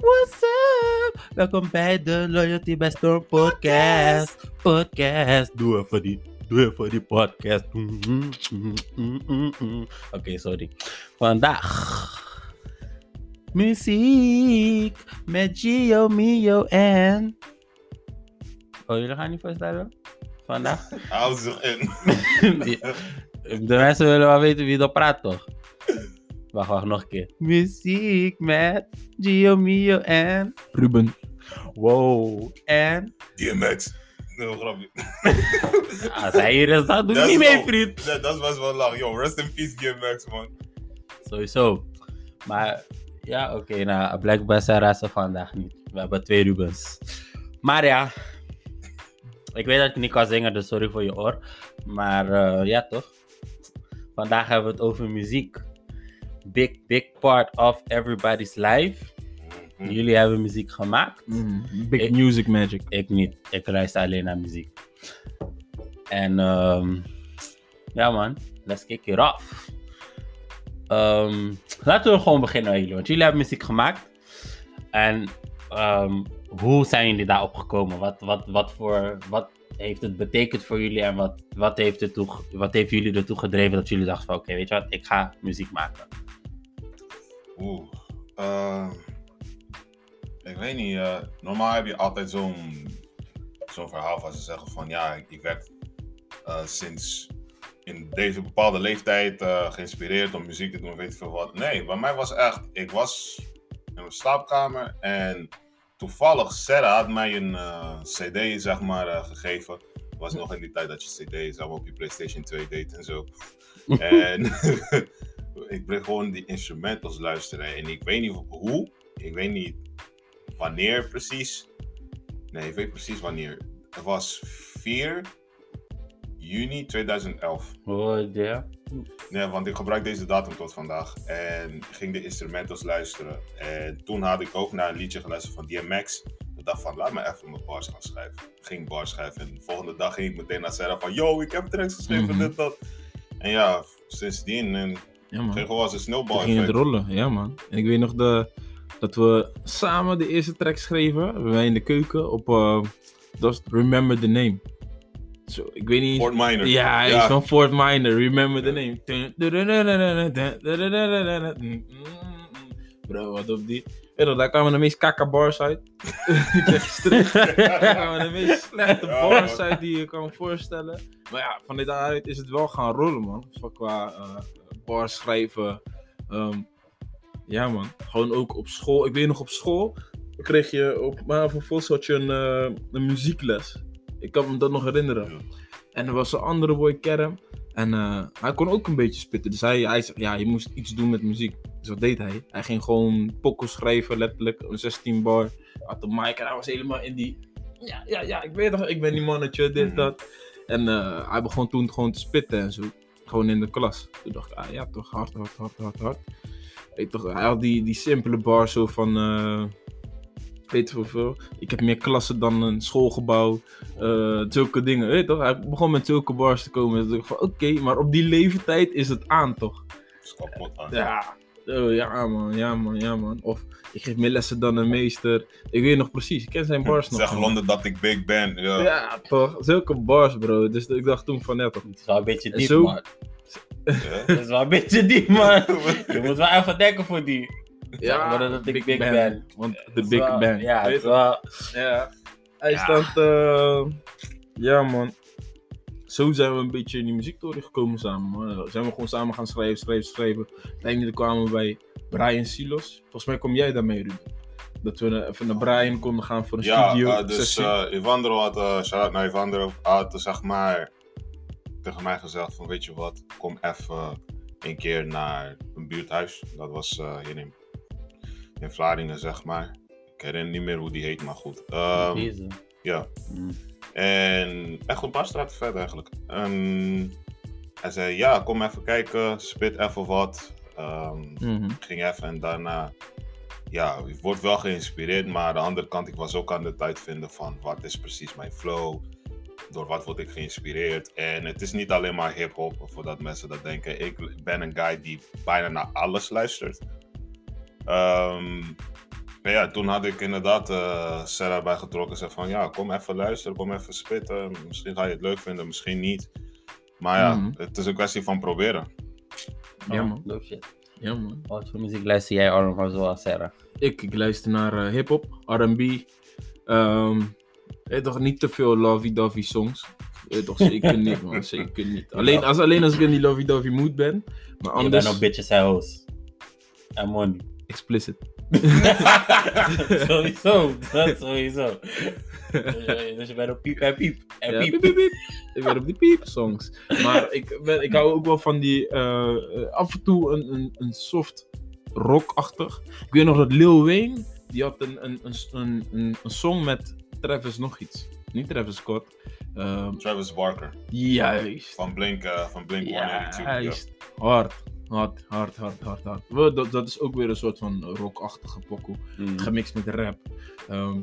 what's up? Welkom bij de Loyalty by Storm podcast. Podcast. Doe even die, doe even die podcast. Oké, sorry. Vandaag. Muziek met Gio, Mio en... Oh, jullie gaan niet voorstellen? Vandaag? Hou zich in. De mensen willen wel weten wie er praat, toch? Wacht, wacht, nog een keer. Muziek met Gio, Mio en... Ruben. Wow. En... DMX. Nee, grapje. Als hij hier is, dan doe ik Dat niet mee, vriend. Dat, dat is best wel lang. Yo, rest in peace DMX, man. Sowieso. Maar ja, oké, nou, blijkbaar zijn rassen vandaag niet. We hebben twee Rubens. Maar ja, ik weet dat ik niet kan zingen, dus sorry voor je oor. Maar eh, ja, toch? Vandaag hebben we het over muziek. Big, big part of everybody's life. Mhm. Jullie hebben muziek gemaakt. Mm, Big Ik- Music Magic. Ik niet. Ik luister alleen naar muziek. En ehm ja man, let's kick it off. Ehm, laten we gewoon beginnen met jullie, want jullie hebben muziek gemaakt. En ehm, hoe zijn jullie daarop gekomen? Wat, wat, wat, voor, wat heeft het betekend voor jullie en wat, wat, heeft het toe, wat heeft jullie ertoe gedreven dat jullie dachten van oké, weet je wat, ik ga muziek maken. Oeh. eh, ik weet niet. eh, normaal heb je altijd zo'n zo'n verhaal van ze zeggen van ja, ik, ik werd eh, sinds in deze bepaalde leeftijd eh, geïnspireerd om muziek te doen, weet ik veel wat. Nee, bij mij was echt, ik was in mijn slaapkamer en toevallig Sarah had mij een CD zeg maar gegeven. Het was nog in die tijd dat je CD zeg maar, op je PlayStation 2 deed en zo. En ik bleef gewoon die instrumentals luisteren. En ik weet niet hoe, ik weet niet wanneer precies. Nee, ik weet precies wanneer. Het was 4 juni 2011. Oh ja. Nee, want ik gebruik deze datum tot vandaag. En ging de instrumentals luisteren. En toen had ik ook naar een liedje geluisterd van DMX. Ik dacht van, laat me even mijn bars gaan schrijven. Ging bars schrijven. En de volgende dag ging ik meteen naar Sarah van, yo, ik heb tracks geschreven, Mhm. dit, dat. En ja, sindsdien en Ja, man. ging gewoon als een Toen snowball ging het rollen. Ja, man. En ik weet nog de, dat we samen de eerste track schreven. Wij in de keuken op... eh, dat was Remember the Name. Zo, ik weet niet... Fort Minor. Ja, hij is van Fort Minor. Remember the Name. Bro, wat op die... Weet daar kwamen de meest kakka bars uit. ik zeg. Daar kwamen de meest slechte Ja, bars uit die je kan voorstellen. Maar ja, van dit uit is het wel gaan rollen, man. Van qua eh, bars schrijven. Ehm, ja, man. Gewoon ook op school. Ik weet nog op school kreeg je op maar had je een, eh, een muziekles. Ik kan me dat nog herinneren. Ja. En er was een andere boy, Kerem. En eh, hij kon ook een beetje spitten. Dus hij, hij zei, ja, je moest iets doen met muziek. Dus wat deed hij? Hij ging gewoon pokken schrijven, letterlijk. Een 16 bar. Had de mic en hij was helemaal in die... Ja, ja, ja, ik weet toch, ik ben die mannetje, dit, Mhm. dat. En eh, hij begon toen gewoon te spitten en zo. Gewoon in de klas. Toen dacht ik, ah ja, toch hard, hard, hard, hard, hard. Weet toch, hij had die, die simpele bar zo van... eh, weet je hoeveel? Ik heb meer klassen dan een schoolgebouw. eh, zulke dingen, weet toch? Hij begon met zulke bars te komen. Dus ik van, oké, maar op die leeftijd is het aan, toch? is kapot aan. Ja. Oh, ja man, ja man, ja man. Of ik geef meer lessen dan een meester. Ik weet nog precies, ik ken zijn bars nog. Zeg Londen dat ik big ben. Ja. Ja, toch? Zulke bars, bro. Dus ik dacht toen van, ja toch. Het is wel een beetje diep, zo- man. Ja. Het is wel een beetje diep, man. Je moet wel even denken voor die. Ja, maar dat ik Big Ben. Want de Big wel- Ben. Ja, het is wel... Ja. Hij Ja. staat, eh, ja man. Zo zijn we een beetje in die muziektoren gekomen samen. Zijn we gewoon samen gaan schrijven, schrijven, schrijven. Uiteindelijk kwamen we bij Brian Silos. Volgens mij kom jij daarmee, Ruben. Dat we even naar Brian konden gaan voor een Ja, studio. eh, dus eh Evandro had, eh shout-out naar Evandro, had zeg maar tegen mij gezegd van weet je wat, kom even een keer naar een buurthuis. Dat was eh, hier in, in Vlaardingen zeg maar. Ik herinner niet meer hoe die heet, maar goed. Ehm, Deze. ja, Mm. En echt een paar straten verder eigenlijk. En hij zei ja, kom even kijken, spit even wat. Ehm, Mhm. ging even en daarna, ja, ik word wel geïnspireerd, maar aan de andere kant, ik was ook aan het uitvinden van wat is precies mijn flow, door wat word ik geïnspireerd. En het is niet alleen maar hip-hop, voordat mensen dat denken. Ik ben een guy die bijna naar alles luistert. Ehm, Maar ja, toen had ik inderdaad eh Sarah bij getrokken. Zei van, ja, kom even luisteren, kom even spitten. Misschien ga je het leuk vinden, misschien niet. Maar ja, Mhm. het is een kwestie van proberen. Ja, Oh, man. shit. Ja, man. Wat voor muziek luister jij allemaal zoals Sarah? Ik, ik luister naar eh, hip-hop, RB. Ehm eh, toch niet te veel lovey-dovey songs. Eh, toch zeker niet, man. Zeker niet. Alleen als, alleen als ik in die lovey-dovey mood ben. Maar Je anders. bent op bitches en hoes. En money. Explicit. sowieso, dat sowieso. Dus je- dus bent op piep en piep. En Ja, piep. piep, piep, piep. Ik ben op die piep songs. Maar ik, ben, ik hou ook wel van die. eh, eh, af en toe een, een, een soft rockachtig. Ik weet nog dat Lil Wayne. Die had een, een, een, een, een, een song met Travis nog iets. Niet Travis Scott. Ehm, Travis Barker juist. van Blink, eh, van Blink 182. Ja. Juist. Hard. Hard, hard, hard, hard, hard. Dat, dat is ook weer een soort van rockachtige pokoe. Mm. Gemixt met rap. Ehm,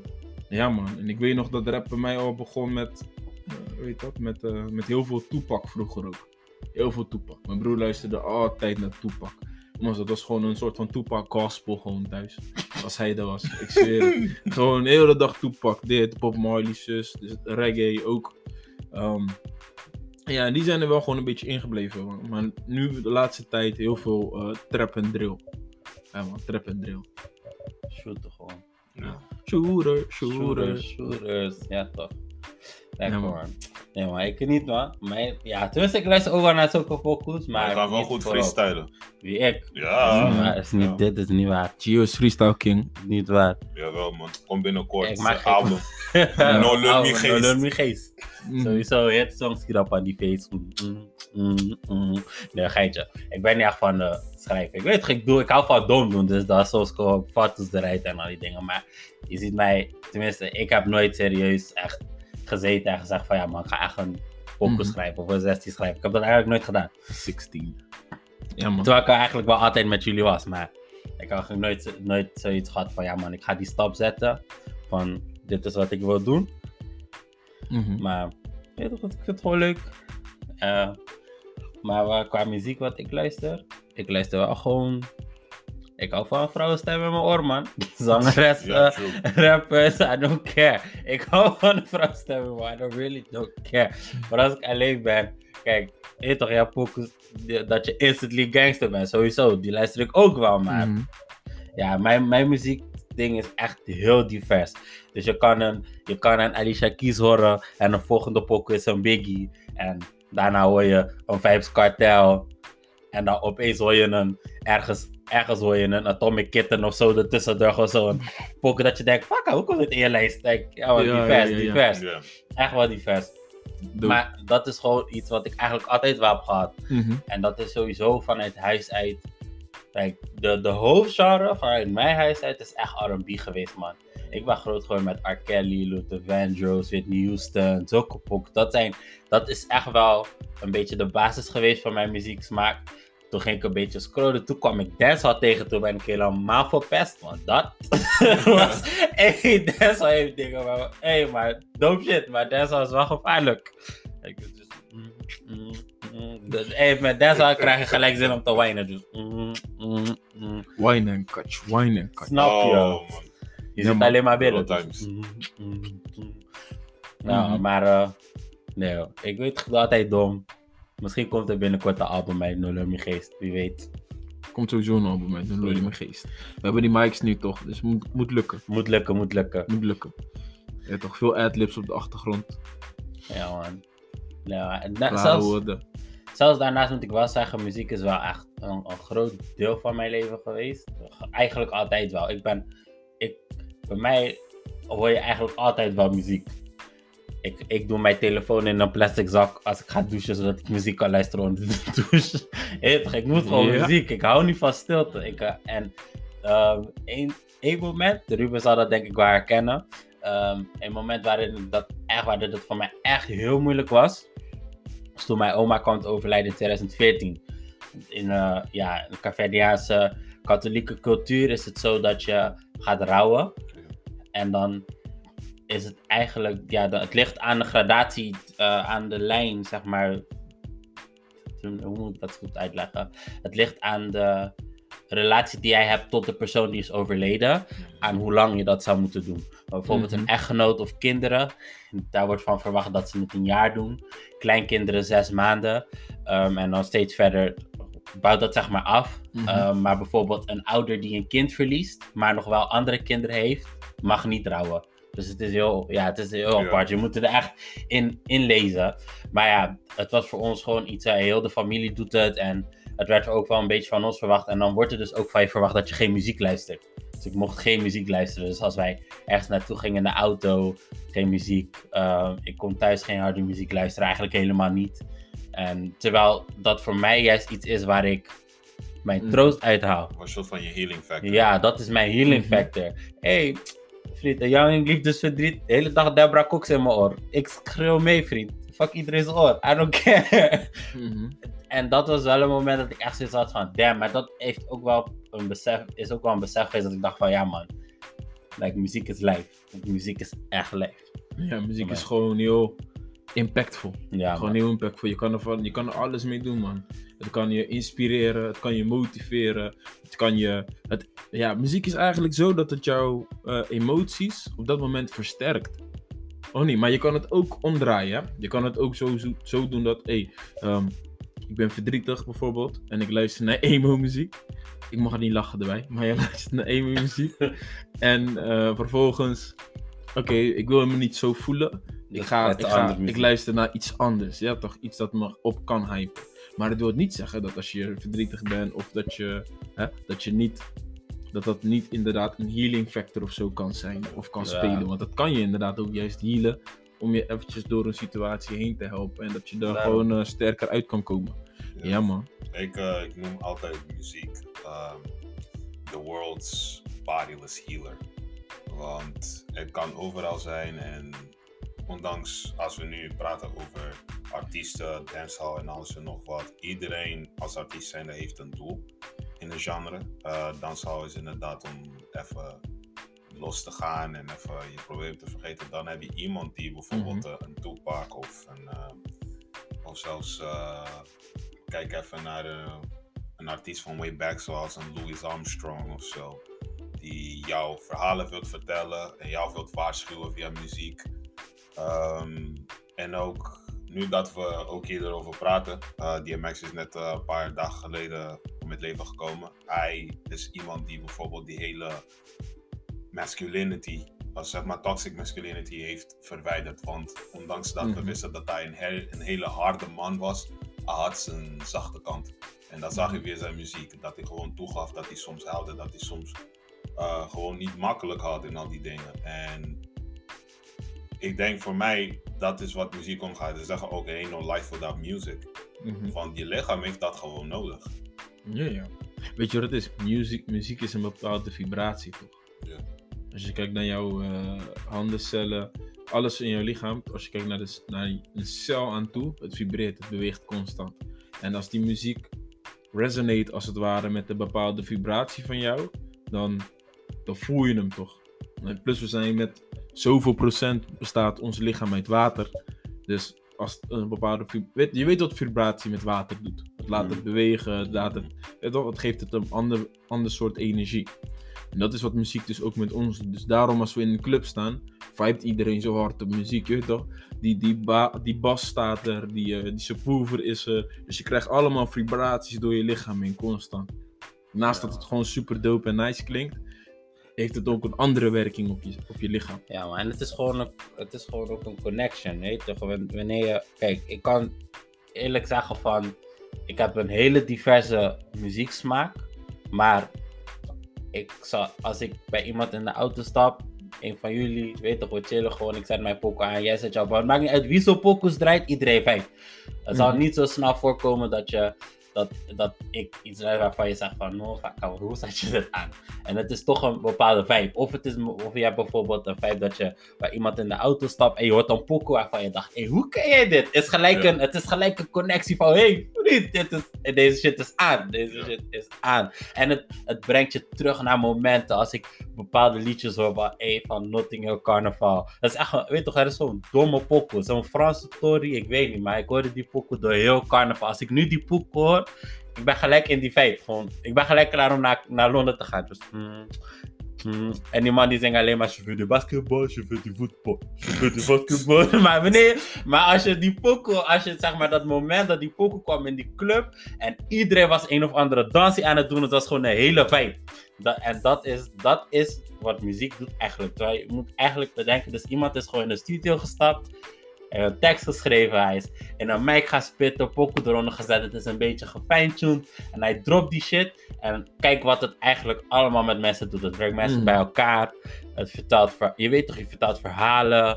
ja man, en ik weet nog dat rap bij mij al begon met, eh, weet dat, met, eh, met heel veel Toepak vroeger ook. Heel veel Toepak. Mijn broer luisterde altijd naar Toepak. Maar dat was gewoon een soort van Toepak gospel gewoon thuis. Als hij er was. Ik zweer het. Gewoon de hele dag Toepak. Dit, Pop Marley, zus. Dus reggae ook. Ehm, ja, die zijn er wel gewoon een beetje ingebleven. man. Maar nu de laatste tijd heel veel eh, trap en drill. Ja man, trap en drill. Shooter gewoon. Ja. Shooter, Shooters, shooter. shooters. Ja, toch. Lekker Ja, man. Nee, maar ik niet, man. Maar, ja, tenminste, ik luister ook wel naar zulke pokoes, maar... Maar hij kan wel goed freestylen. Wie ik? Ja, Dat is niet Ja. Dit is niet waar. Gio is freestyle king. Niet waar. jawel man. Kom binnenkort. Ik maak album. No Oh, Me No Geest. Lul Me Geest. Sowieso, hit songs aan die face. Mm, mm, mm, mm. Nee, geintje. Ik ben niet echt van eh, schrijven. Ik weet het, ik, doe, ik hou van dom doen, dus dat is zoals gewoon foto's eruit en al die dingen. Maar je ziet mij, tenminste, ik heb nooit serieus echt gezeten en gezegd van ja man, ik ga echt een pokoe Mhm. schrijven of een 16 schrijven. Ik heb dat eigenlijk nooit gedaan. 16. Ja man. Terwijl ik eigenlijk wel altijd met jullie was, maar ik had nooit, nooit zoiets gehad van ja man, ik ga die stap zetten van dit is wat ik wil doen. Mhm. Maar weet toch, ik vind het gewoon leuk. Eh, maar qua muziek wat ik luister, ik luister wel gewoon. Ik hou van vrouwenstem in mijn oor, man. Zangeres, Ja, eh, true. rappers, I don't care. Ik hou van een vrouwenstem in mijn oor, I don't really don't care. Maar als ik alleen ben, kijk, weet toch, pokus, die- dat je instantly gangster bent, sowieso. Die luister ik ook wel, maar Mhm. ja, mijn, mijn muziekding is echt heel divers. Dus je kan een, je kan een Alicia Keys horen en de volgende pokoe is een Biggie. En daarna hoor je een Vibes Cartel. En dan opeens hoor je een, ergens, ergens hoor je een Atomic Kitten of zo ertussendoor. Gewoon zo'n pokoe dat je denkt, fuck, hoe komt dit in je lijst? Denk, ja, wat Ja, divers, ja, ja, ja. divers. Ja. Echt wel divers. Maar dat is gewoon iets wat ik eigenlijk altijd wel heb gehad. Mhm. En dat is sowieso vanuit huis uit. Kijk, de, de hoofdgenre vanuit mijn huis uit is echt RB geweest, man. Ik ben groot geworden met R. Kelly, Luther Vandross, Whitney Houston, zulke pok. Dat, zijn, dat is echt wel een beetje de basis geweest van mijn muzieksmaak. Toen ging ik een beetje scrollen. Toen kwam ik dancehall tegen. Toen ben ik helemaal verpest. Want dat was... Hey, dancehall heeft dingen waar... Hé, maar dope shit. Maar dancehall is wel gevaarlijk. Ik, dus, mm, mm, mm. Dus, hey, met dancehall krijg je gelijk zin om te whinen. Dus. Wine and catch, wine and catch. Snap je? Oh. Je Ja, zit alleen maar binnen. Dus. Nou, Mhm. maar... eh, nee, ik weet het altijd dom. Misschien komt er binnenkort een album uit No Love Me Geest. Wie weet. Komt sowieso een album uit, loop je mijn geest. We hebben die mics nu toch, dus moet, moet lukken. Moet lukken, moet lukken. Moet lukken. Ja, toch veel adlibs op de achtergrond. Ja, man. Ja, en na- Klare zelfs, woorden. zelfs daarnaast moet ik wel zeggen, muziek is wel echt een, een groot deel van mijn leven geweest. Eigenlijk altijd wel. Ik ben, ik, bij mij hoor je eigenlijk altijd wel muziek. Ik, ik doe mijn telefoon in een plastic zak als ik ga douchen, zodat ik muziek kan luisteren onder de douche. Ik moet gewoon Ja. muziek. Ik hou niet van stilte. Ik, eh, en ehm één, één moment, Ruben zal dat denk ik wel herkennen. Ehm, een moment waarin dat echt, waarin het voor mij echt heel moeilijk was. was toen mijn oma kwam te overlijden in 2014. In uh, ja, de Caverdiaanse katholieke cultuur is het zo dat je gaat rouwen. En dan is het eigenlijk, ja, het ligt aan de gradatie, eh, aan de lijn, zeg maar. Hoe moet ik dat goed uitleggen? Het ligt aan de relatie die jij hebt tot de persoon die is overleden, aan hoe lang je dat zou moeten doen. Maar bijvoorbeeld Mhm. een echtgenoot of kinderen, daar wordt van verwacht dat ze het een jaar doen. Kleinkinderen zes maanden. Ehm, en dan steeds verder bouwt dat zeg maar af. Mhm. Ehm, maar bijvoorbeeld een ouder die een kind verliest, maar nog wel andere kinderen heeft, mag niet trouwen. Dus het is heel, ja, het is heel Ja. apart. Je moet er echt in, in lezen. Maar ja, het was voor ons gewoon iets, heel de familie doet het. En het werd ook wel een beetje van ons verwacht. En dan wordt er dus ook van je verwacht dat je geen muziek luistert. Dus ik mocht geen muziek luisteren. Dus als wij ergens naartoe gingen in de auto, geen muziek. Ehm, ik kon thuis geen harde muziek luisteren, eigenlijk helemaal niet. En terwijl dat voor mij juist iets is waar ik mijn Mm. troost uithaal. Een soort van je healing factor. Ja, dat is mijn healing Mhm. factor. hey, vriend, een jou in liefdesverdriet. De hele dag Deborah Cox in mijn oor. Ik schreeuw mee, vriend. Fuck iedereen's oor. I don't care. Mhm. en dat was wel een moment dat ik echt zoiets had van, damn, maar dat heeft ook wel een besef, is ook wel een besef geweest dat ik dacht van, ja man, like, muziek is live. Muziek is echt live. Ja, muziek is gewoon heel impactvol. Ja, gewoon man. heel impactvol. Je kan, er van, je kan er alles mee doen, man. Het kan je inspireren, het kan je motiveren. Het kan je. Het, ja, muziek is eigenlijk zo dat het jouw eh, emoties op dat moment versterkt. Oh nee, maar je kan het ook omdraaien. hè. Je kan het ook zo, zo, zo doen dat, hé, ehm, ik ben verdrietig bijvoorbeeld en ik luister naar emo-muziek. Ik mag niet lachen erbij, maar je luistert naar emo-muziek. en eh, vervolgens, oké, ik wil me niet zo voelen. Ik, Dat ga, ik, ga, ik luister naar iets anders. Ja, toch? Iets dat me op kan hypen. Maar het wil niet zeggen dat als je verdrietig bent of dat je, hè, dat je niet. Dat dat niet inderdaad een healing factor of zo kan zijn of kan Ja. spelen. Want dat kan je inderdaad ook juist healen om je eventjes door een situatie heen te helpen. En dat je daar gewoon eh, sterker uit kan komen. Ja, man. Ik, eh, ik noem altijd muziek ehm, the world's bodiless healer. Want het kan overal zijn en ondanks als we nu praten over artiesten, dancehall en alles en nog wat, iedereen als artiest zijnde heeft een doel in een genre. Eh dancehall is inderdaad om even los te gaan en even je probleem te vergeten. Dan heb je iemand die bijvoorbeeld eh, een Tupac of een eh, of zelfs eh, kijk even naar een artiest van way back zoals een Louis Armstrong of zo. Die jouw verhalen wilt vertellen en jou wilt waarschuwen via muziek. Ehm, en ook nu dat we ook hier erover praten, eh DMX is net eh, een paar dagen geleden om het leven gekomen. Hij is iemand die bijvoorbeeld die hele masculinity, als zeg maar toxic masculinity, heeft verwijderd. Want ondanks dat we Mhm. wisten dat hij een, he- een hele harde man was, hij had zijn zachte kant. En dat zag je weer zijn muziek. Dat hij gewoon toegaf dat hij soms huilde, dat hij soms eh, gewoon niet makkelijk had in al die dingen. En ik denk voor mij, dat is wat muziek omgaat. Ze zeggen ook, ain't no life without music. Mhm. Want je lichaam heeft dat gewoon nodig. Ja, ja. Weet je wat het is? Muziek, muziek is een bepaalde vibratie, toch? Ja. Als je kijkt naar jouw eh handencellen, alles in jouw lichaam, als je kijkt naar, de, naar een cel aan toe, het vibreert, het beweegt constant. En als die muziek resonate als het ware met een bepaalde vibratie van jou, dan, dan voel je hem toch. En plus we zijn met zoveel procent bestaat ons lichaam uit water. Dus als een bepaalde weet, je weet wat vibratie met water doet. Het laat het Mm. bewegen, het, laat het, het geeft het een ander, ander soort energie. En dat is wat muziek dus ook met ons doet. Dus daarom als we in een club staan, vibet iedereen zo hard op muziek, je weet toch? Die, die, ba- die bas staat er, die, eh, die subwoofer is er. Dus je krijgt allemaal vibraties door je lichaam heen, constant. Naast Ja. dat het gewoon super dope en nice klinkt, heeft het ook een andere werking op je, op je lichaam. Ja, man. En het is, gewoon een, het is gewoon ook een connection, weet je. Wan- Wanneer je... Kijk, ik kan eerlijk zeggen van... Ik heb een hele diverse muzieksmaak. Maar ik zal, als ik bij iemand in de auto stap... Een van jullie, weet toch, we chillen gewoon. Ik zet mijn pokoe aan, jij zet jouw band. Maakt niet uit wie zo'n pokoes draait, iedereen vijf. Het zal Mhm. niet zo snel voorkomen dat je... Dat, dat ik iets draai waarvan je zegt van, no, fuck, hoe zet je dit aan? En het is toch een bepaalde vibe. Of, het is, of je hebt bijvoorbeeld een vibe dat je bij iemand in de auto stapt en je hoort een pokoe waarvan je dacht, hey, hoe ken jij dit? Het is gelijk, een, het is gelijk een connectie van, hey, niet. Dit is, deze shit is aan. Deze Ja. shit is aan. En het, het brengt je terug naar momenten. Als ik bepaalde liedjes hoor van, hey, van Notting Hill Carnaval. Dat is echt, weet toch, er is zo'n domme pokoe. Zo'n Franse story, ik weet niet. Maar ik hoorde die pokoe door heel carnaval. Als ik nu die pokoe hoor, ik ben gelijk in die. Gewoon, ik ben gelijk klaar om naar, naar Londen te gaan. Dus, mm, En die man die zingt alleen maar, je veux de basketbal, je veux de voetbal, je veux de basketbal. maar wanneer, maar als je die pokoe, als je zeg maar dat moment dat die pokoe kwam in die club en iedereen was een of andere dansie aan het doen, het was gewoon een hele. Dat, en dat is, dat is wat muziek doet eigenlijk. Je moet eigenlijk bedenken, dus iemand is gewoon in de studio gestapt, hij heeft een tekst geschreven, hij is in een mic gaan spitten, pokoe eronder gezet, het is een beetje gefine-tuned en hij dropt die shit. En kijk wat het eigenlijk allemaal met mensen doet. Het brengt mensen Mhm. bij elkaar. Het vertelt, ver- je weet toch, je vertelt verhalen.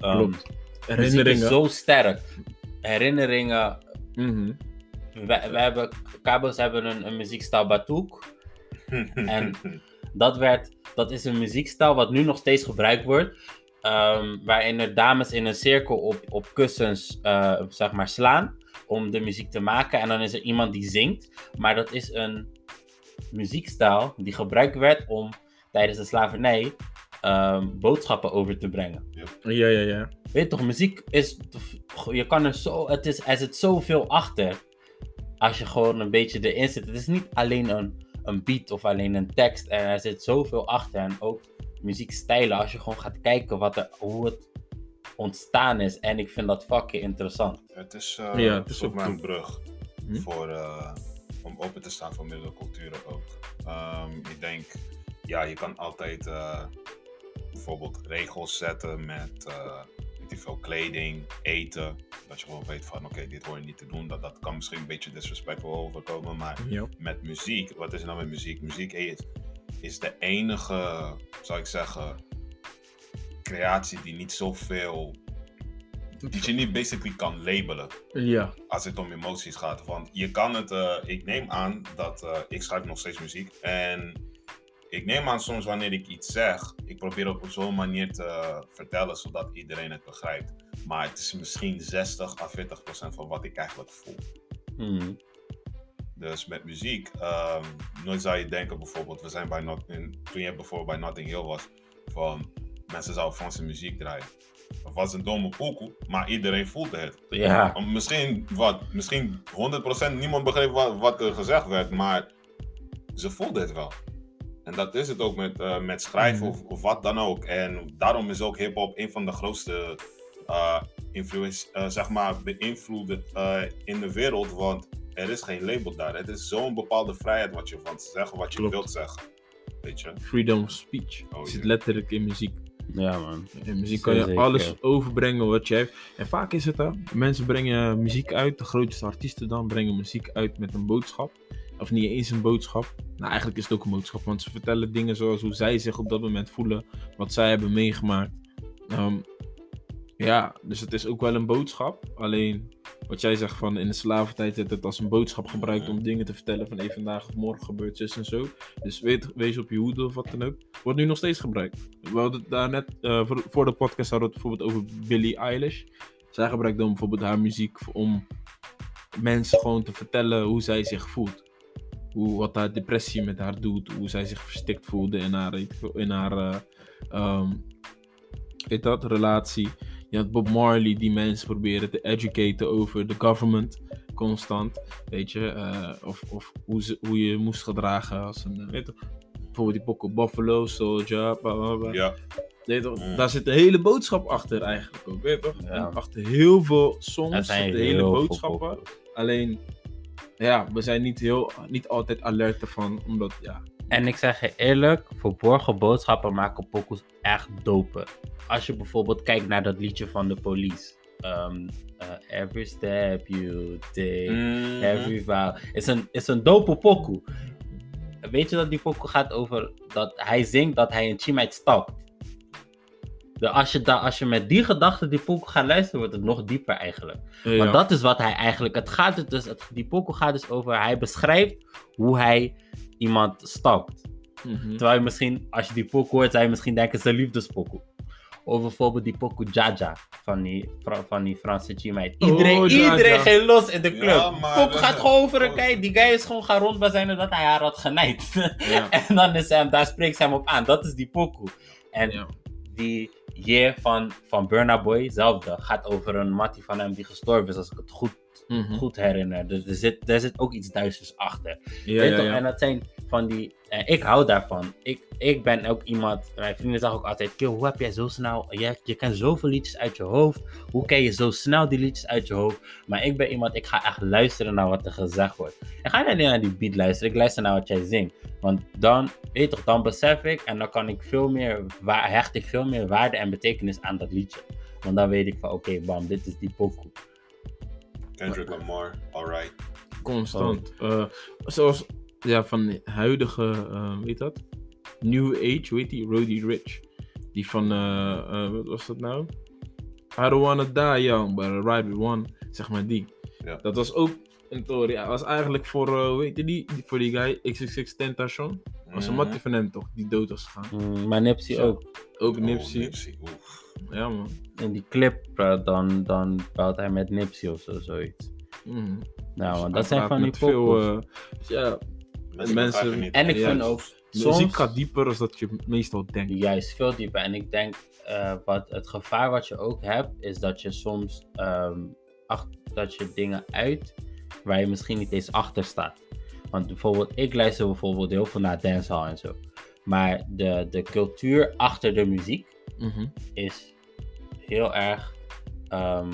Um, Klopt. Muziek is Herinneringen. zo sterk. Herinneringen. Mhm. Wij, wij hebben, Kabels hebben een, een muziekstijl Batouk. En- Dat, werd, dat is een muziekstijl wat nu nog steeds gebruikt wordt. Ehm, waarin er dames in een cirkel op, op kussens eh, zeg maar slaan. Om de muziek te maken. En dan is er iemand die zingt. Maar dat is een muziekstijl die gebruikt werd om tijdens de slavernij ehm, boodschappen over te brengen. Ja, ja, ja. Weet je toch, muziek is. Je kan er zo. Het is, er zit zoveel achter. Als je gewoon een beetje erin zit. Het is niet alleen een, een beat of alleen een tekst. En er zit zoveel achter. En ook muziekstijlen. Als je gewoon gaat kijken wat er, hoe het ontstaan is. En ik vind dat fucking interessant. Het is, eh Ja, het is ook een brug Hm? voor, eh, om open te staan voor meerdere culturen ook. Ehm, ik denk, ja, je kan altijd eh, bijvoorbeeld regels zetten met eh, veel, kleding, eten. Dat je gewoon weet van, oké, dit hoor je niet te doen. Dat, dat kan misschien een beetje disrespectful overkomen, maar met muziek, wat is er nou met muziek? Muziek is, is de enige, zou ik zeggen, creatie die niet zoveel, die je niet basically kan labelen Ja. als het om emoties gaat. Want je kan het, eh, ik neem aan dat eh, ik schrijf nog steeds muziek. En ik neem aan soms wanneer ik iets zeg, ik probeer op zo'n manier te vertellen zodat iedereen het begrijpt. Maar het is misschien 60 à 40 procent van wat ik eigenlijk voel. Hmm. Dus met muziek, ehm, nooit zou je denken bijvoorbeeld, we zijn bij Not in, toen je bijvoorbeeld bij Notting Hill was, van mensen zouden Franse muziek draaien. Dat was een domme pokoe, maar iedereen voelde het. Ja. Om Misschien, wat, misschien 100% niemand begreep wat, wat er gezegd werd, maar ze voelden het wel. En dat is het ook met, eh, met schrijven of, of wat dan ook. En daarom is ook hip-hop een van de grootste eh, zeg maar, beïnvloeden in de wereld. Want er is geen label daar. Het is zo'n bepaalde vrijheid wat je van zeggen wat je Klopt. wilt zeggen. Weet je? Freedom of speech. Oh, zit letterlijk in muziek. Ja, man. In muziek kan je Zeker. alles overbrengen wat je hebt. En vaak is het hè, mensen brengen muziek uit, de grootste artiesten dan brengen muziek uit met een boodschap. Of niet eens een boodschap. Nou, eigenlijk is het ook een boodschap, want ze vertellen dingen zoals hoe zij zich op dat moment voelen, wat zij hebben meegemaakt. Ehm, ja, dus het is ook wel een boodschap. Alleen wat jij zegt van in de slaventijd werd het als een boodschap gebruikt om dingen te vertellen van hey, vandaag of morgen gebeurt zus en zo. Dus weet, wees op je hoede of wat dan ook. Wordt nu nog steeds gebruikt. We hadden het daar net, eh, voor, voor de podcast hadden we het bijvoorbeeld over Billie Eilish. Zij gebruikt dan bijvoorbeeld haar muziek om mensen gewoon te vertellen hoe zij zich voelt. Hoe, wat haar depressie met haar doet, hoe zij zich verstikt voelde in haar, in haar eh, ehm, dat, relatie. Je had Bob Marley die mensen proberen te educaten over de government constant. Weet je, eh, of, of hoe, ze, hoe je moest gedragen als een, eh, weet je, bijvoorbeeld die pokken Buffalo, Soldier, bla bla bla. Ja, Weet je Mm. Daar zit een hele boodschap achter eigenlijk ook, weet je toch? Ja. En achter heel veel songs zijn zitten hele boodschappen. Alleen, ja, we zijn niet, heel, niet altijd alert ervan, omdat, ja, En ik zeg je eerlijk, verborgen boodschappen maken pokoes echt dope. Als je bijvoorbeeld kijkt naar dat liedje van de police. Ehm, eh, every step you take, Mhm. every vow. Is een, is een dope pokoe. Weet je dat die pokoe gaat over dat hij zingt dat hij een chimite stalkt. De, als, je da, als je met die gedachte die pokoe gaat luisteren, wordt het nog dieper eigenlijk. Ja. Want dat is wat hij eigenlijk. Het gaat dus, het, die pokoe gaat dus over. Hij beschrijft hoe hij iemand stalkt. Mhm. Terwijl je misschien, als je die pokoe hoort, zou je misschien denken: het is een liefdespokoe. Of bijvoorbeeld die Poku Jaja van die, van die Franse teammate. Iedereen, Oh, iedereen ging los in de club. Ja, maar gaat gewoon over een kei. Die guy is gewoon gaan rondbazijnen dat hij haar had genaaid. Ja. en dan is hem, daar spreekt ze hem op aan. Dat is die Poku. En Ja. die Year van, van Burna Boy, hetzelfde. Gaat over een mattie van hem die gestorven is, als ik het goed, Mhm. goed herinner. Dus er zit, er zit ook iets duisters achter. Ja, ja. En dat zijn van die. eh, ik hou daarvan. Ik, ik ben ook iemand. Mijn vrienden zeggen ook altijd: Kill, hoe heb jij zo snel. Je, je kent zoveel liedjes uit je hoofd. Hoe ken je zo snel die liedjes uit je hoofd? Maar ik ben iemand. Ik ga echt luisteren naar wat er gezegd wordt. Ik ga niet alleen naar die beat luisteren. Ik luister naar wat jij zingt. Want dan, weet toch, dan besef ik. En dan kan ik veel meer. Waar, hecht ik veel meer waarde en betekenis aan dat liedje. Want dan weet ik van: oké, bam, dit is die pokoe. Kendrick Lamar, alright. Constant. Eh, zoals ja, van de huidige, eh, weet dat? New Age, weet die? Roddy Rich. Die van, eh, eh, wat was dat nou? I don't wanna die young, but I ride with one. Zeg maar die. Ja. Dat was ook een toren. Ja, was eigenlijk voor, eh, weet je die, die- voor die guy, XXX Tentation. Was een Mhm. mattie van hem toch, die dood was gegaan. Mm, maar Nipsey Zo. ook. Ook Oh, Nipsey. Nipsey, oef. Ja man. In die clip, dan, dan belt hij met Nipsey of zo, zoiets. Mhm. Nou, dat zijn van die veel, eh, ja, Mensen. En ik ja, vind ook, muziek soms, gaat dieper dan dat je meestal denkt. juist veel dieper. En ik denk, eh, wat het gevaar wat je ook hebt, is dat je soms, ehm, ach- dat je dingen uit waar je misschien niet eens achter staat. Want bijvoorbeeld, ik luister bijvoorbeeld heel veel naar dancehall en zo. Maar de, de cultuur achter de muziek Mhm. is heel erg ehm,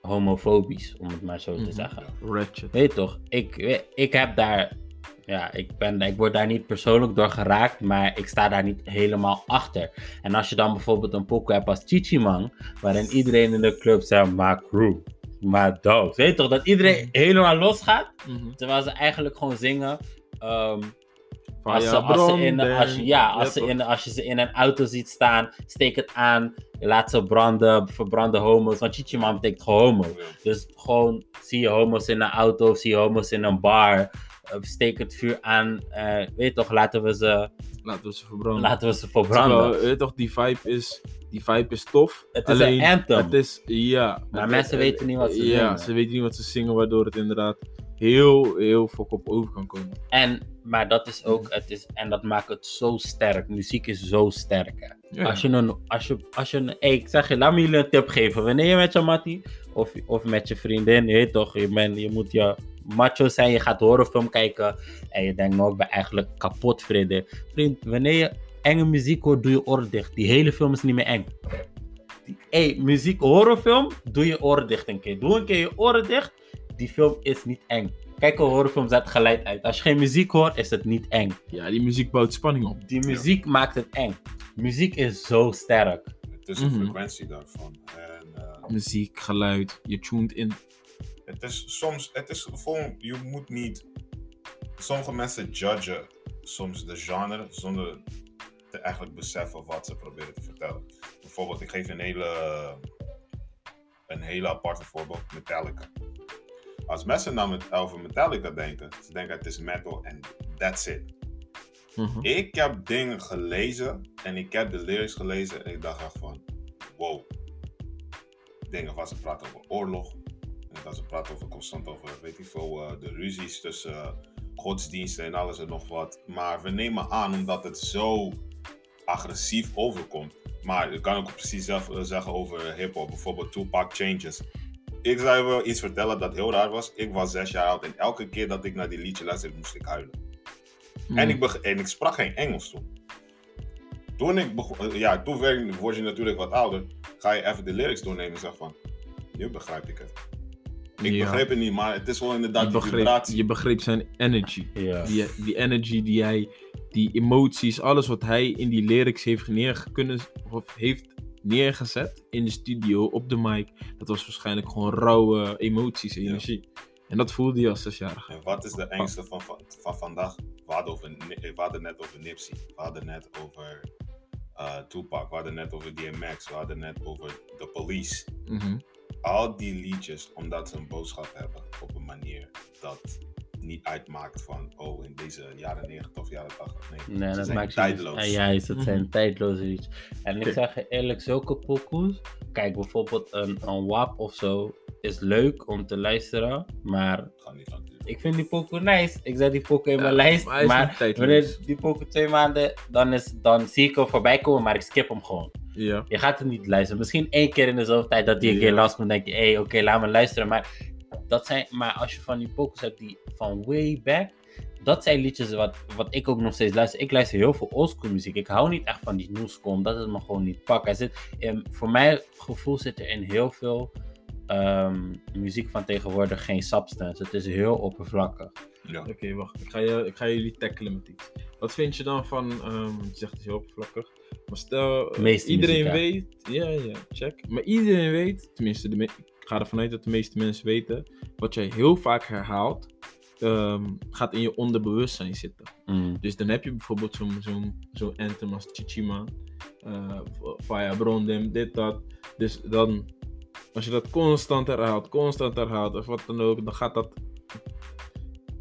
homofobisch, om het maar zo te Mhm. zeggen. Ratchet. Weet je toch, ik, ik heb daar, ja, ik, ben, ik word daar niet persoonlijk door geraakt, maar ik sta daar niet helemaal achter. En als je dan bijvoorbeeld een pokoe hebt als Chichimang, waarin iedereen in de club zegt, maar crew, maar dood. Weet je toch, dat iedereen helemaal losgaat, Mhm. terwijl ze eigenlijk gewoon zingen. ehm, als, ze, als, ze in, als, je, ja, als, ze in, als je ze in een auto ziet staan, steek het aan, laat ze branden, verbrande homo's. Want Chichiman betekent gewoon homo. Dus gewoon zie je homo's in een auto of zie je homo's in een bar. Eh, steek het vuur aan. eh, weet toch, laten we ze, Laten we ze verbranden. laten we ze verbranden. Terwijl, weet toch, die vibe is, die vibe is tof. het is alleen, een anthem. Het is, ja. Maar het- mensen weten niet wat ze Ja, zingen. ze weten niet wat ze zingen, waardoor het inderdaad heel, heel fok op over kan komen. En, maar dat is ook, het is, en dat maakt het zo sterk. Muziek is zo sterk. Hè. Ja. Als je een, als je, als je een, hey, ik zeg je, laat me jullie een tip geven. Wanneer je met je mattie of, of met je vriendin, je weet toch, je, bent, je moet je macho zijn, je gaat horrorfilm kijken en je denkt, nou, ik ben eigenlijk kapot, vrienden. Vriend, wanneer je enge muziek hoort, doe je oren dicht. Die hele film is niet meer eng. Hey, muziek, horrorfilm, doe je oren dicht een keer. Doe een keer je oren dicht, die film is niet eng. Kijk, een horrorfilm zet geleid uit. Als je geen muziek hoort, is het niet eng. Ja, die muziek bouwt spanning op. Die muziek maakt het eng. Muziek is zo sterk. Het is de Mhm. frequentie daarvan. En, eh, Muziek, geluid, je tuned in. Het is soms, het is gewoon, je moet niet. Sommige mensen judgen soms de genre zonder te eigenlijk beseffen wat ze proberen te vertellen. Bijvoorbeeld, ik geef een hele, een hele aparte voorbeeld: Metallica. Als mensen nou met, over Metallica denken, ze denken het is metal en that's it. Mhm. Ik heb dingen gelezen en ik heb de lyrics gelezen en ik dacht echt van, wow. Dingen waar ze praten over oorlog. Waar ze praten over constant over, weet ik veel, eh, de ruzies tussen eh, godsdiensten en alles en nog wat. Maar we nemen aan omdat het zo agressief overkomt. Maar ik kan ook precies zelf eh, zeggen over hip-hop, bijvoorbeeld Tupac Changes. Ik zou je wel iets vertellen dat heel raar was. Ik was zes jaar oud en elke keer dat ik naar die liedje luisterde, moest ik huilen. Mhm. En, ik beg- en ik sprak geen Engels toen. Toen ik begon, ja, toen werd- word je natuurlijk wat ouder. Ga je even de lyrics doornemen en zeg van, nu begrijp ik het. Ik Ja. begreep het niet, maar het is wel inderdaad je die begreep, vibratie. je begreep zijn energy. Die, die energy die hij, die emoties, alles wat hij in die lyrics heeft, neer, kunnen, of heeft neergezet in de studio, op de mic. Dat was waarschijnlijk gewoon rauwe emoties en Ja. energie. En dat voelde hij als zesjarige. En wat is de engste van, van, van vandaag? We hadden, over, Ni- we hadden net over Nipsey. We hadden net over eh, Tupac. We hadden net over DMX. We hadden net over The Police. Mhm. Al die liedjes, omdat ze een boodschap hebben op een manier dat niet uitmaakt van, oh, in deze jaren 90 of jaren 80. Nee, Nee, ze dat zijn maakt tijdloos. En juist, het zijn Mhm. tijdloze liedjes. En ik zeg je eerlijk, zulke pokoes. Kijk, bijvoorbeeld een, een WAP of zo is leuk om te luisteren. Maar Het gaat niet ik vind die pokoe nice. Ik zet die pokoe in Ja, mijn lijst. maar wanneer die pokoe twee maanden, dan, is, dan zie ik hem voorbij komen, maar ik skip hem gewoon. Ja. Je gaat het niet luisteren. Misschien één keer in de zoveel tijd dat die een Ja. keer langskomt, denk je, hé, hey, oké, laat me luisteren. Maar, dat zijn, maar als je van die pokus hebt die van way back, dat zijn liedjes wat, wat ik ook nog steeds luister. Ik luister heel veel oldschool muziek. Ik hou niet echt van die new school, omdat het me gewoon niet pakt. Er zit, in, voor mijn gevoel zit er in heel veel ehm, muziek van tegenwoordig geen substance. Het is heel oppervlakkig. Ja. Oké, wacht. Ik ga, je, ik ga jullie tackelen met iets. Wat vind je dan van, ehm je zegt het is heel oppervlakkig, maar stel, eh, Meeste iedereen muziek, weet, ja, ja, check. Maar iedereen weet, tenminste, de me- ik ga ervan uit dat de meeste mensen weten, wat jij heel vaak herhaalt, ehm, gaat in je onderbewustzijn zitten. Mm. Dus dan heb je bijvoorbeeld zo'n zo'n zo'n anthem als Chichima, eh Fire Brondem, dit, dat. Dus dan, als je dat constant herhaalt, constant herhaalt, of wat dan ook, dan gaat dat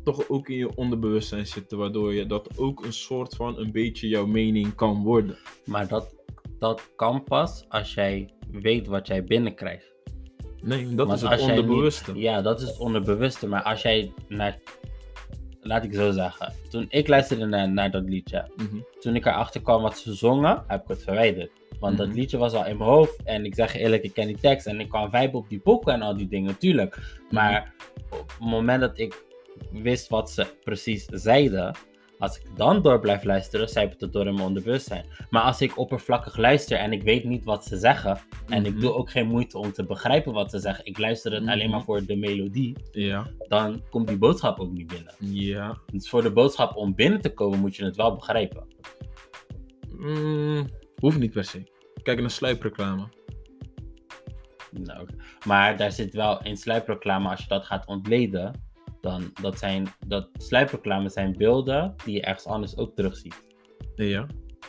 toch ook in je onderbewustzijn zitten, waardoor je dat ook een soort van een beetje jouw mening kan worden. Maar dat, dat kan pas als jij weet wat jij binnenkrijgt. Nee, dat Want is het onderbewuste. Ja, dat is het onderbewuste. Maar als jij naar. Laat ik zo zeggen. Toen ik luisterde naar, naar dat liedje. Mhm. Toen ik erachter kwam wat ze zongen, heb ik het verwijderd. Want Mhm. dat liedje was al in mijn hoofd. En ik zeg je eerlijk, ik ken die tekst. En ik kan viben op die boeken en al die dingen, tuurlijk. Mhm. Maar op het moment dat ik wist wat ze precies zeiden. Als ik dan door blijf luisteren, zijpelt het door in mijn onderbewustzijn. Maar als ik oppervlakkig luister en ik weet niet wat ze zeggen. En ik Mhm. doe ook geen moeite om te begrijpen wat ze zeggen. Ik luister het alleen Mhm. maar voor de melodie. Ja, Dan komt die boodschap ook niet binnen. ja. Dus voor de boodschap om binnen te komen moet je het wel begrijpen. Mm, hoeft niet per se. Kijk naar sluipreclame. Nou. Maar daar zit wel in sluipreclame, als je dat gaat ontleden, dan dat zijn dat sluipreclame zijn beelden die je ergens anders ook terugziet. Ja.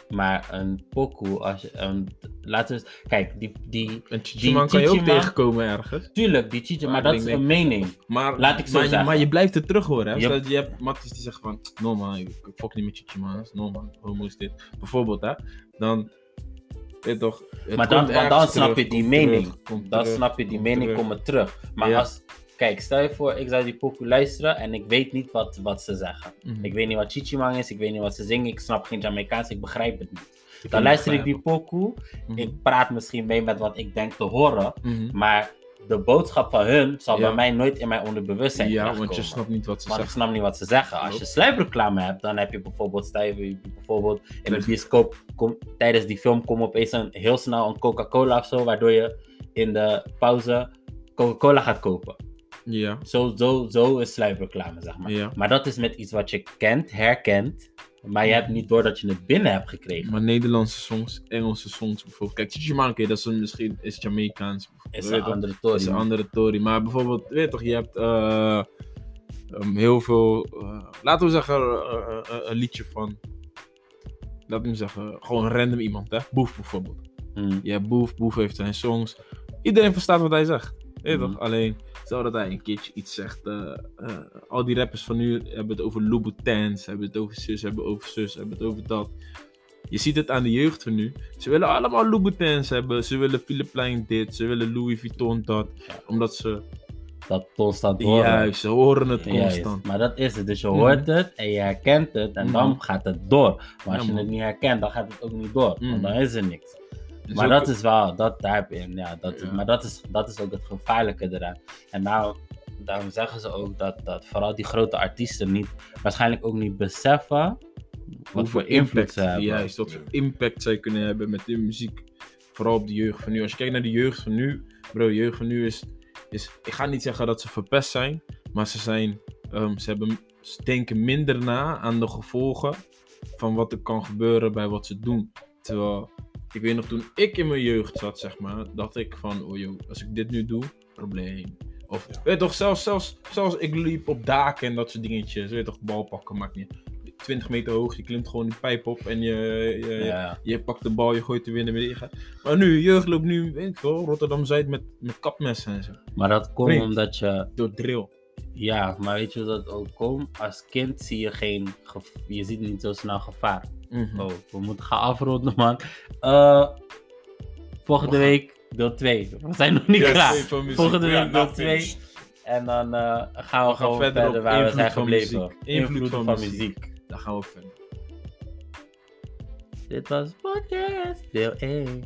Maar een pokoe, als je, een, laten we eens- kijk, die, die, En Chichiman kan je ook tegenkomen ergens. tuurlijk, die cheater, maar Maar dat is een mening. Maar, Laat ik zo maar, je- zeggen. maar je blijft het terug horen. Hè? Yep. Je hebt matties die zeggen van, no man, ik fok niet met Chichiman, dat is no man, homo is dit. Bijvoorbeeld hè, dan, weet je toch. het Maar dan, snap terug, je die mening. terug, Dan terug, snap je die mening, komen terug. Maar Ja. als, kijk, stel je voor, ik zou die pokoe luisteren en ik weet niet wat, wat ze zeggen. Mhm. Ik weet niet wat Chichimang is, ik weet niet wat ze zingen, ik snap geen Jamaicaans, ik begrijp het niet. Dan luister ik die pokoe, Mhm. ik praat misschien mee met wat ik denk te horen, Mhm. maar de boodschap van hun zal Ja. bij mij nooit in mijn onderbewustzijn Ja, want je snapt niet wat ze Want ik zeggen. snap niet wat ze zeggen. Als je sluipreclame hebt, dan heb je bijvoorbeeld, stel je bijvoorbeeld in de bioscoop, kom, tijdens die film komt opeens een, heel snel een Coca-Cola of zo, waardoor je in de pauze Coca-Cola gaat kopen. Ja, Zo, zo, zo is sluipreclame, zeg maar. ja. Maar dat is met iets wat je kent, herkent, maar je hebt niet door dat je het binnen hebt gekregen. Maar Nederlandse songs, Engelse songs bijvoorbeeld. Kijk, Chichiman, oké, dat is een, misschien is Jamaicaans. Is een andere tory. is een andere tory. Maar bijvoorbeeld, weet toch, je hebt eh, ehm, heel veel, eh, laten we zeggen, eh, een liedje van, laten we zeggen, gewoon random iemand, hè? Boef bijvoorbeeld. Hmm. Je hebt Boef, Boef heeft zijn songs. Iedereen verstaat wat hij zegt. Weet Mhm. toch? Alleen, stel dat hij een keertje iets zegt. eh, eh, al die rappers van nu hebben het over Louboutins, hebben het over zus, hebben het over zus, hebben het over dat. Je ziet het aan de jeugd van nu. Ze willen allemaal Louboutins hebben. Ze willen Philippe Plein dit. Ze willen Louis Vuitton dat. Ja. Omdat ze... Dat constant horen. Juist, ze horen het Juist. constant. Maar dat is het. Dus je Mhm. hoort het en je herkent het en dan Mhm. gaat het door. Maar als Ja, je man. het niet herkent, dan gaat het ook niet door. Mhm. Want dan is er niks. Dus maar ook- dat is wel, dat, daar heb je in. Ja, dat, Ja. Maar dat is, dat is ook het gevaarlijke eraan. En nou, daarom zeggen ze ook dat, dat vooral die grote artiesten niet, waarschijnlijk ook niet beseffen wat voor invloed ze hebben. Juist, wat voor impact zij kunnen hebben met hun muziek. Vooral op de jeugd van nu. Als je kijkt naar de jeugd van nu, bro, de jeugd van nu is, is ik ga niet zeggen dat ze verpest zijn, maar ze zijn, ehm, ze hebben, ze denken minder na aan de gevolgen van wat er kan gebeuren bij wat ze doen. Terwijl, ik weet nog toen ik in mijn jeugd zat, zeg maar, dacht ik van, oh joh, als ik dit nu doe, probleem. Of, Ja. weet je toch, zelfs, zelfs, zelfs ik liep op daken en dat soort dingetjes, weet je toch, bal pakken, maakt niet 20 meter hoog, je klimt gewoon die pijp op en je, je, Ja, je pakt de bal, je gooit de weer naar beneden. Maar nu, jeugd loopt nu, weet ik veel, Rotterdam-Zuid met, met kapmessen en zo. maar dat komt omdat je, Door drill. Ja, maar weet je dat ook komt? Als kind zie je geen, je ziet niet zo snel gevaar. Mhm. Oh, we moeten gaan afronden, man. Eh, volgende week deel 2. We zijn nog niet Yes. klaar. Volgende Ja, week deel nou, 2. finish. En dan eh, gaan we, We gaan gewoon verder waar we zijn gebleven. Invloed van muziek. Daar gaan we verder. Dit was podcast deel 1.